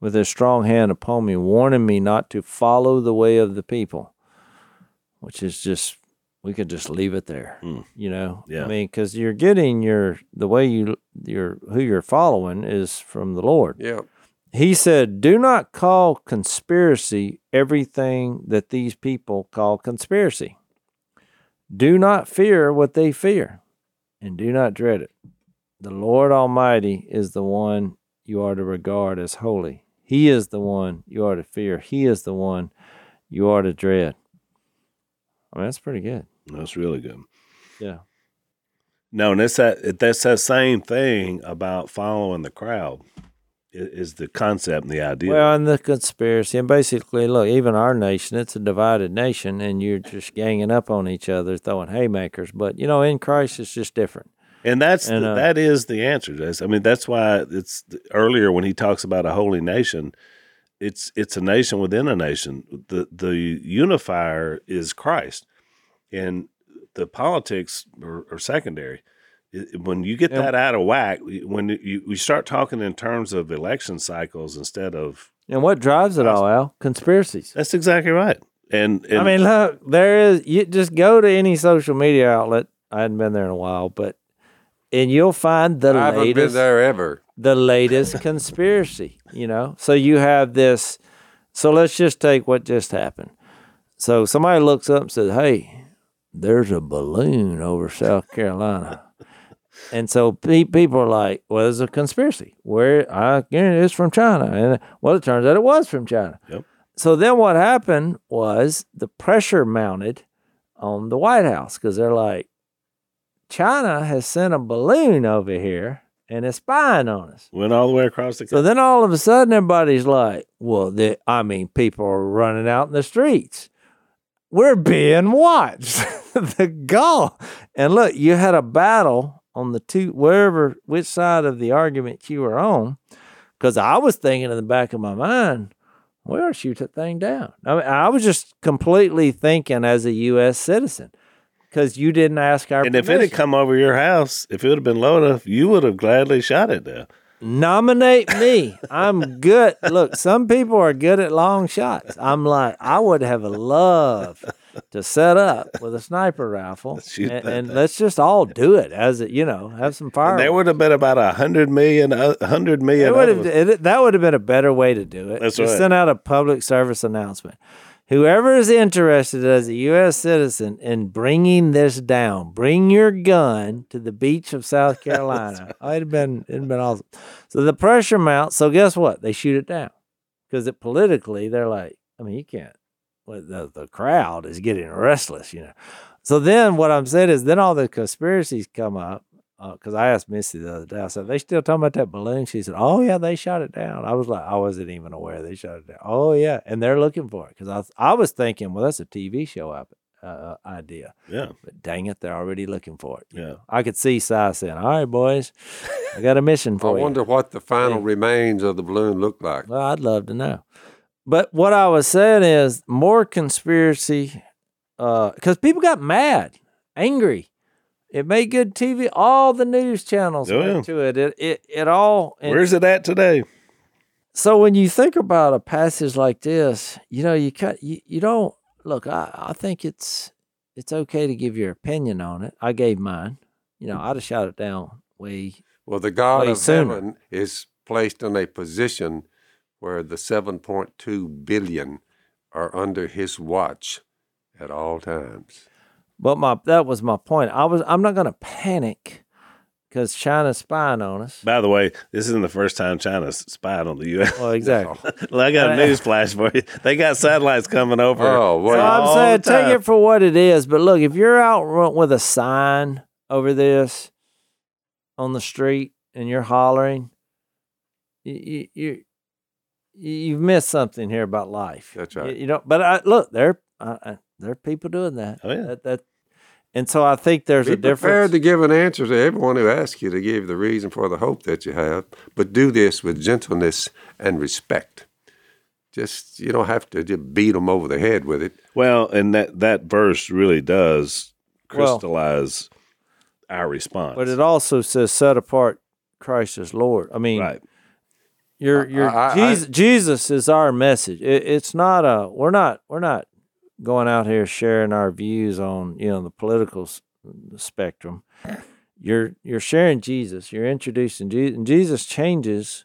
with His strong hand upon me, warning me not to follow the way of the people." Which is just we could just leave it there, Mm. you know. Yeah. I mean, because you're getting your the way you your who you're following is from the Lord. Yeah. He said, "Do not call conspiracy everything that these people call conspiracy. Do not fear what they fear, and do not dread it. The Lord Almighty is the one you are to regard as holy. He is the one you are to fear. He is the one you are to dread. I mean, that's pretty good. That's really good. Yeah. No, and that's that. That's that same thing about following the crowd. Is the concept and the idea? Well, and the conspiracy, and basically, look, even our nation, it's a divided nation, and you're just ganging up on each other, throwing haymakers. But you know, in Christ, it's just different. And that's And, the, uh, that is the answer. I mean, that's why it's earlier when he talks about a holy nation. It's it's a nation within a nation. The the unifier is Christ, and the politics are, are secondary. It- When you get Yeah. that out of whack, when you we start talking in terms of election cycles instead of And what drives it all, Al? Conspiracies. that's exactly right. And, and I mean, look, there is. You just go to any social media outlet. I hadn't been there in a while, but and you'll find the I haven't been latest there ever. the latest conspiracy, you know? So you have this. So let's just take what just happened. So somebody looks up and says, Hey, there's a balloon over South Carolina. And so pe- people are like, Well, it's a conspiracy. Where I guarantee it's from China. And well, it turns out it was from China. Yep. So then what happened was the pressure mounted on the White House because they're like, China has sent a balloon over here and it's spying on us. went all the way across the So then all of a sudden everybody's like, well, the, I mean, people are running out in the streets. We're being watched. (laughs) the gall. And look, you had a battle on the two, wherever, which side of the argument you were on. Because I was thinking in the back of my mind, we ought to shoot that thing down. I mean, I was just completely thinking as a U.S. citizen because you didn't ask our And if it had come over your house, if it would have been low enough, you would have gladly shot it down. Nominate me. I'm good. Look, some people are good at long shots. I'm like, I would have loved to set up with a sniper rifle (laughs) and, and let's just all do it as it, you know, have some fire. There would have been about a hundred million, uh, a hundred million. Would have, it, that would have been a better way to do it. That's Just right. Send out a public service announcement. Whoever is interested as a U.S. citizen in bringing this down, bring your gun to the beach of South (laughs) Carolina. oh, it'd been it'd been awesome. So the pressure mounts. So guess what? They shoot it down because it politically they're like, I mean, you can't. Well, the the crowd is getting restless, you know. So then what I'm saying is, then all the conspiracies come up because I asked Missy the other day. I said, "They still talking about that balloon?" She said, "Oh yeah, they shot it down." I was like, I wasn't even aware they shot it down. Oh yeah, and they're looking for it because I was- I was thinking, well, that's a TV show up, uh, idea, Yeah, but dang it, they're already looking for it. yeah. I could see Si saying, "All right, boys, I got a mission (laughs) I for you." I wonder what the final Yeah. remains of the balloon look like. Well, I'd love to know. But what I was saying is more conspiracy, uh, because people got mad, angry. It made good TV. All the news channels Oh, went yeah. to it. It it, it all. and Where's it at today? so when you think about a passage like this, you know, you cut you, you don't look. I I think it's it's okay to give your opinion on it. I gave mine. You know, I'd have shot it down way Well, the God Way of sooner. heaven is placed in a position where the 7.2 billion are under his watch at all times. But my that was my point. I was I'm not going to panic because China's spying on us. By the way, this isn't the first time China's spied on the U.S. Well, oh, exactly. (laughs) well, I got a news flash for you. They got satellites coming over. Oh, well, So I'm saying take it for what it is. But look, if you're out with a sign over this on the street and you're hollering, you you, you you've missed something here about life. That's right. You, know, but I, look, there uh, uh, there are people doing that. Oh, yeah. That, that, and so I think there's Be a difference. prepared to give an answer to everyone who asks you to give the reason for the hope that you have, but do this with gentleness and respect. Just you don't have to just beat them over the head with it. Well, and that that verse really does Well- crystallize our response. But it also says, "Set apart Christ as Lord." I mean, right. You're, you're I- I- Jesus, Jesus is our message. It, it's not a we're not we're not going out here sharing our views on you know the political s- spectrum. You're you're sharing Jesus. You're introducing Jesus, and Jesus changes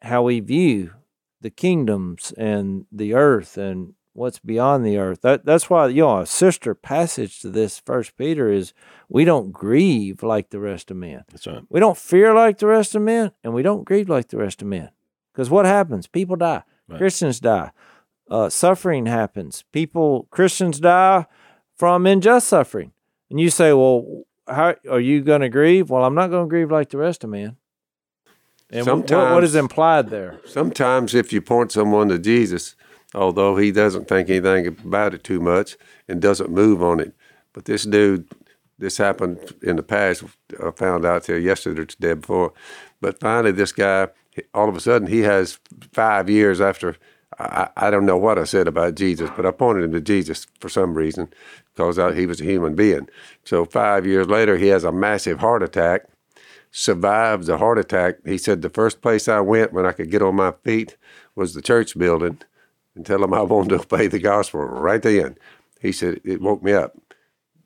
how we view the kingdoms and the earth and what's beyond the earth. That that's why you know a sister passage to this First Peter is we don't grieve like the rest of men. That's right. We don't fear like the rest of men, and we don't grieve like the rest of men. Because what happens? People die. Right. Christians die. Uh, suffering happens. People, Christians die from unjust suffering. And you say, well, how are you going to grieve? Well, I'm not going to grieve like the rest of men. And wh- what, what is implied there? Sometimes, if you point someone to Jesus, although he doesn't think anything about it too much and doesn't move on it, but this dude, this happened in the past. I found out till yesterday or the day before. But finally, this guy, all of a sudden, he has five years after. I, I don't know what I said about Jesus, but I pointed him to Jesus for some reason because he was a human being. So five years later, he has a massive heart attack survives the heart attack. He said the first place I went when I could get on my feet was the church building and tell him I want to obey the gospel right then. He said it woke me up.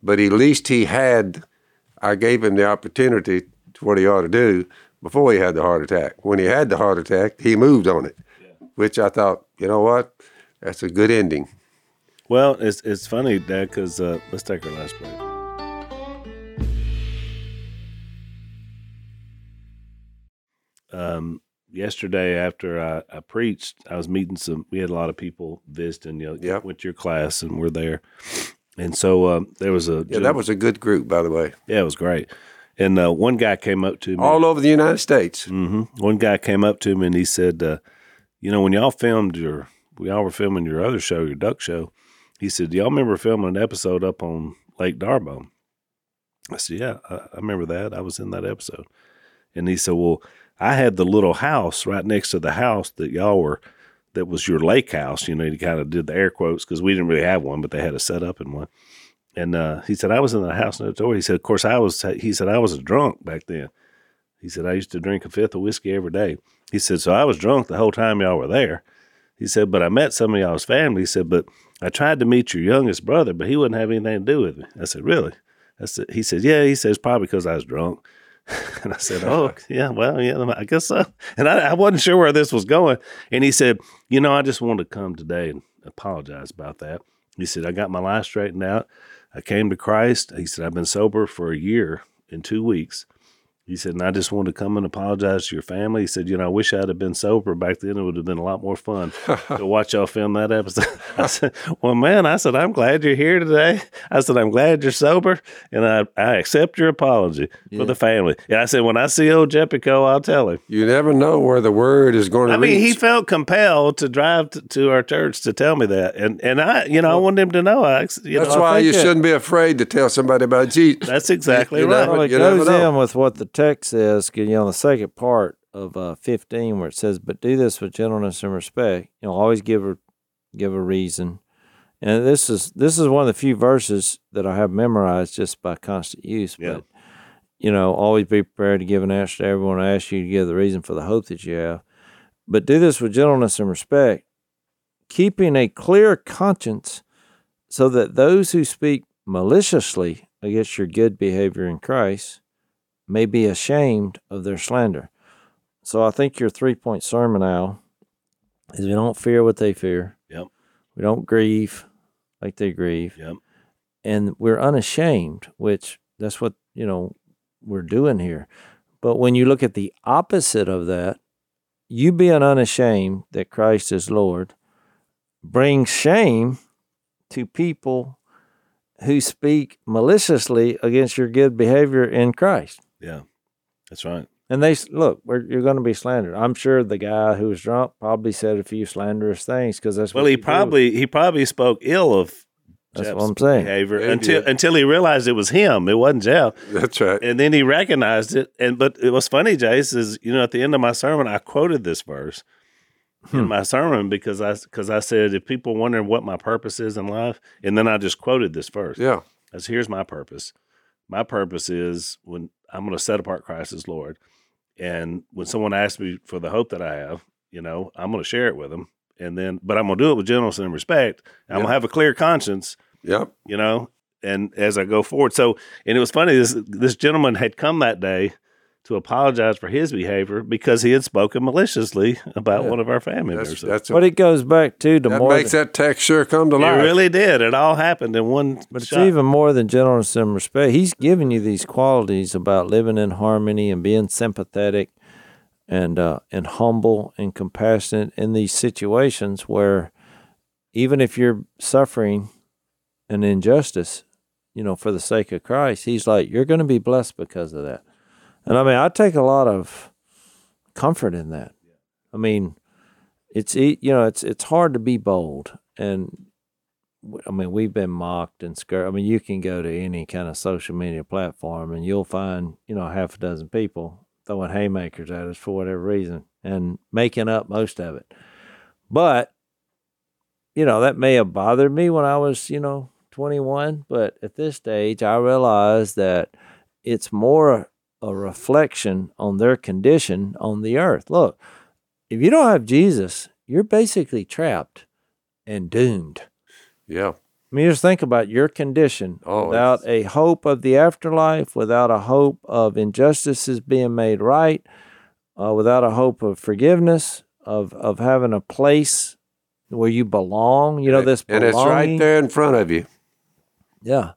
But at least he had, I gave him the opportunity to what he ought to do before he had the heart attack. When he had the heart attack, he moved on it, which I thought, you know what? That's a good ending. Well, it's it's funny, Dad, because uh, let's take our last break. Um, yesterday after I, I preached, I was meeting some. We had a lot of people visiting. You know, Yep. went to your class, and we're there. And so um, there was a Yeah, that was a good group, by the way. yeah, it was great. And uh, one guy came up to me. All over the United States. hmm One guy came up to me and he said, uh, "You know, when y'all filmed your, we all were filming your other show, your duck show." He said, "Do y'all remember filming an episode up on Lake D'Arbonne?" I said, "Yeah, I, I remember that. I was in that episode." And he said, "Well, I had the little house right next to the house that y'all were, that was your lake house. You know, he kind of did the air quotes because we didn't really have one, but they had a set up in one." And uh, he said, "I was in the house next door." He said, "Of course, I was." He said, "I was a drunk back then." He said, I used to drink a fifth of whiskey every day. He said, so I was drunk the whole time y'all were there. He said, but I met some of y'all's family. He said, but I tried to meet your youngest brother, but he wouldn't have anything to do with me. I said, really? I said, he said, yeah. He says, probably because I was drunk. (laughs) and I said, oh, oh yeah, well, yeah, I guess so. And I, I wasn't sure where this was going. And he said, you know, I just wanted to come today and apologize about that. He said, I got my life straightened out. I came to Christ. He said, I've been sober for a year and two weeks. He said, and I just wanted to come and apologize to your family. He said, you know, I wish I'd have been sober back then. It would have been a lot more fun to (laughs) watch y'all film that episode. (laughs) I said, well, man, I said, I'm glad you're here today. I said, I'm glad you're sober, and I, I accept your apology for the family. And I said, when I see old Jepico, I'll tell him. You never know where the word is going to be. I mean, he felt compelled to drive to, to our church to tell me that, and and I, you know, I wanted him to know. I, you That's know, why think you that- shouldn't be afraid to tell somebody about Jesus. that's exactly You right. never- Well, it you never goes in with what the text says. You know, the second part of uh, fifteen, where it says, "But do this with gentleness and respect." You know, always give a give a reason. And this is this is one of the few verses that I have memorized just by constant use. Yeah. But you know, always be prepared to give an answer to everyone who asks you to give the reason for the hope that you have. But do this with gentleness and respect, keeping a clear conscience, so that those who speak maliciously against your good behavior in Christ may be ashamed of their slander. So I think your three point sermon, Al, is we don't fear what they fear. Yep. We don't grieve like they grieve. Yep. And we're unashamed, which that's what, you know, we're doing here. But when you look at the opposite of that, you being unashamed that Christ is Lord brings shame to people who speak maliciously against your good behavior in Christ. Yeah, that's right. And they look, we're, you're going to be slandered. I'm sure the guy who was drunk probably said a few slanderous things because that's Well, what he you do. probably he probably spoke ill of That's Jep's what I'm saying. behavior Yeah, until did. until he realized it was him. It wasn't Jeff, That's right. and then he recognized it. And but it was funny, Jase, is you know at the end of my sermon I quoted this verse in Hmm. my sermon because I because I said if people wondering what my purpose is in life, and then I just quoted this verse. Yeah. As here's my purpose. My purpose is when I'm going to set apart Christ as Lord, and when someone asks me for the hope that I have, you know, I'm going to share it with them, and then, but I'm going to do it with gentleness and respect. I'm going to have a clear conscience, Yep. you know, and as I go forward. So, and it was funny. This this gentleman had come that day to apologize for his behavior because he had spoken maliciously about one of our family That's, members. that's But it goes back to the that more makes than, that text sure come to it life. really did. It all happened in one but it's even more than gentleness and respect. He's giving you these qualities about living in harmony and being sympathetic and uh, and humble and compassionate in these situations where even if you're suffering an injustice, you know, for the sake of Christ, he's like, you're going to be blessed because of that. And I mean, I take a lot of comfort in that. I mean, it's you know, it's it's hard to be bold, and I mean, we've been mocked and scared. I mean, you can go to any kind of social media platform, and you'll find you know half a dozen people throwing haymakers at us for whatever reason and making up most of it. But you know, that may have bothered me when I was you know 21, but at this stage, I realize that it's more a reflection on their condition on the earth. Look, if you don't have Jesus, you're basically trapped and doomed. Yeah. I mean, just think about your condition Oh, without a hope of the afterlife, without a hope of injustices being made right, uh, without a hope of forgiveness, of of having a place where you belong. You know this, and it's right there in front of you. Yeah,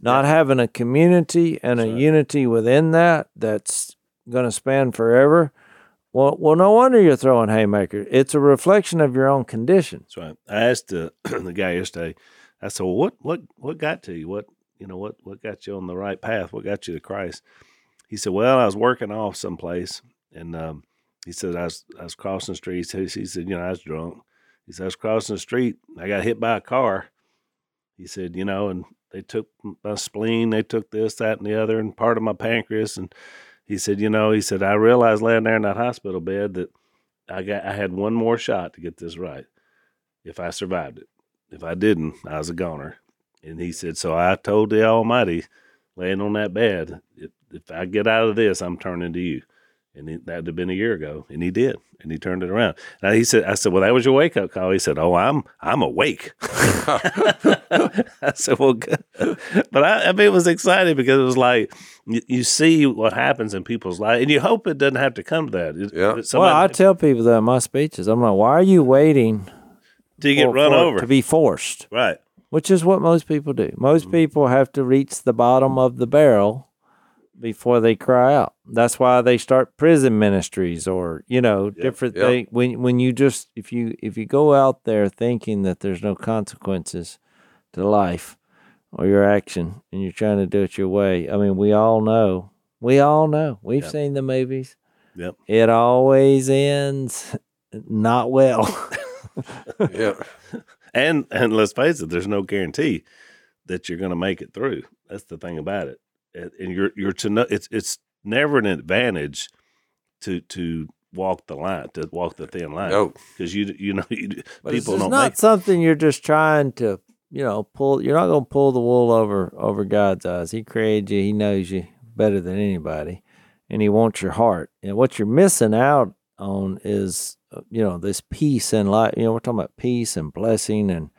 not having a community and a unity within that that's going to span forever. Well, well, no wonder you're throwing haymakers. It's a reflection of your own condition. That's right. I asked the (clears throat) the guy yesterday. I said, "Well, what what what got to you? What you know what what got you on the right path? What got you to Christ?" He said, "Well, I was working off someplace, and um, he said I was I was crossing the street. He said, he said, you know, I was drunk. He said I was crossing the street. I got hit by a car. He said, you know, and they took my spleen, they took this, that, and the other, and part of my pancreas. And he said, you know, he said I realized laying there in that hospital bed that I got I had one more shot to get this right if I survived it. If I didn't, I was a goner. And he said, so I told the Almighty, laying on that bed, if, if I get out of this, I'm turning to you. And that'd have been a year ago, and he did, and he turned it around. Now he said, "I said, well, that was your wake up call." He said, "Oh, I'm I'm awake." (laughs) (laughs) (laughs) I said, "Well, good." but I, I mean, it was exciting because it was like you, you see what happens in people's life, and you hope it doesn't have to come to that. It- Yeah. somebody- well, I tell people that in my speeches. I'm like, why are you waiting To get for- run for over, to be forced? right? Which is what most people do. Most mm-hmm. people have to reach the bottom of the barrel before they cry out. That's why they start prison ministries or you know different yep. things. When when you just if you if you go out there thinking that there's no consequences to life or your action and you're trying to do it your way. I mean, we all know. We all know. We've Yep. seen the movies. Yep. It always ends not well. (laughs) Yeah. And and let's face it, there's no guarantee that you're going to make it through. That's the thing about it. And and you're you're to know it's it's never an advantage to to walk the line to walk the thin line No. because you you know you, But it's people don't It's not make something you're just trying to, you know, pull. You're not going to pull the wool over over God's eyes. He created you. He knows you better than anybody, and He wants your heart. And what you're missing out on is, uh, you know, this peace and life. You know, we're talking about peace and blessing and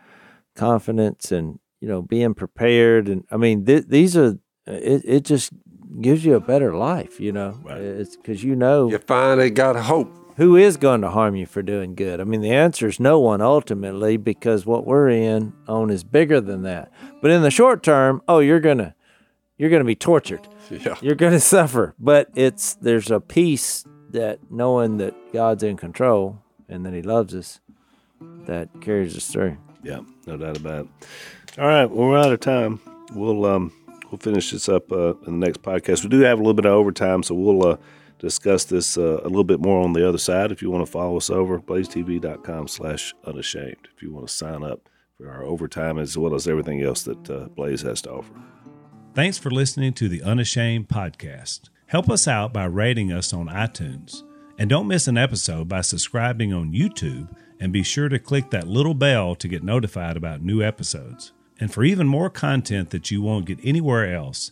confidence and you know being prepared. And I mean, th- these are. It it just gives you a better life. You know, Right. it's because you know You finally got hope. Who is going to harm you for doing good? I mean, the answer is no one ultimately because what we're in on is bigger than that. But in the short term, oh, you're going to you're going to be tortured. Yeah. You're going (laughs) to suffer, but it's there's a peace that knowing that God's in control and that he loves us that carries us through. Yeah, no doubt about it. All right, well, we're out of time. We'll um we'll finish this up uh, in the next podcast. We do have a little bit of overtime, so we'll uh, discuss this uh, a little bit more on the other side. If you want to follow us over, blazetv.com slash unashamed. If you want to sign up for our overtime as well as everything else that uh, Blaze has to offer. Thanks for listening to the Unashamed podcast. Help us out by rating us on iTunes. And don't miss an episode by subscribing on YouTube and be sure to click that little bell to get notified about new episodes. And for even more content that you won't get anywhere else,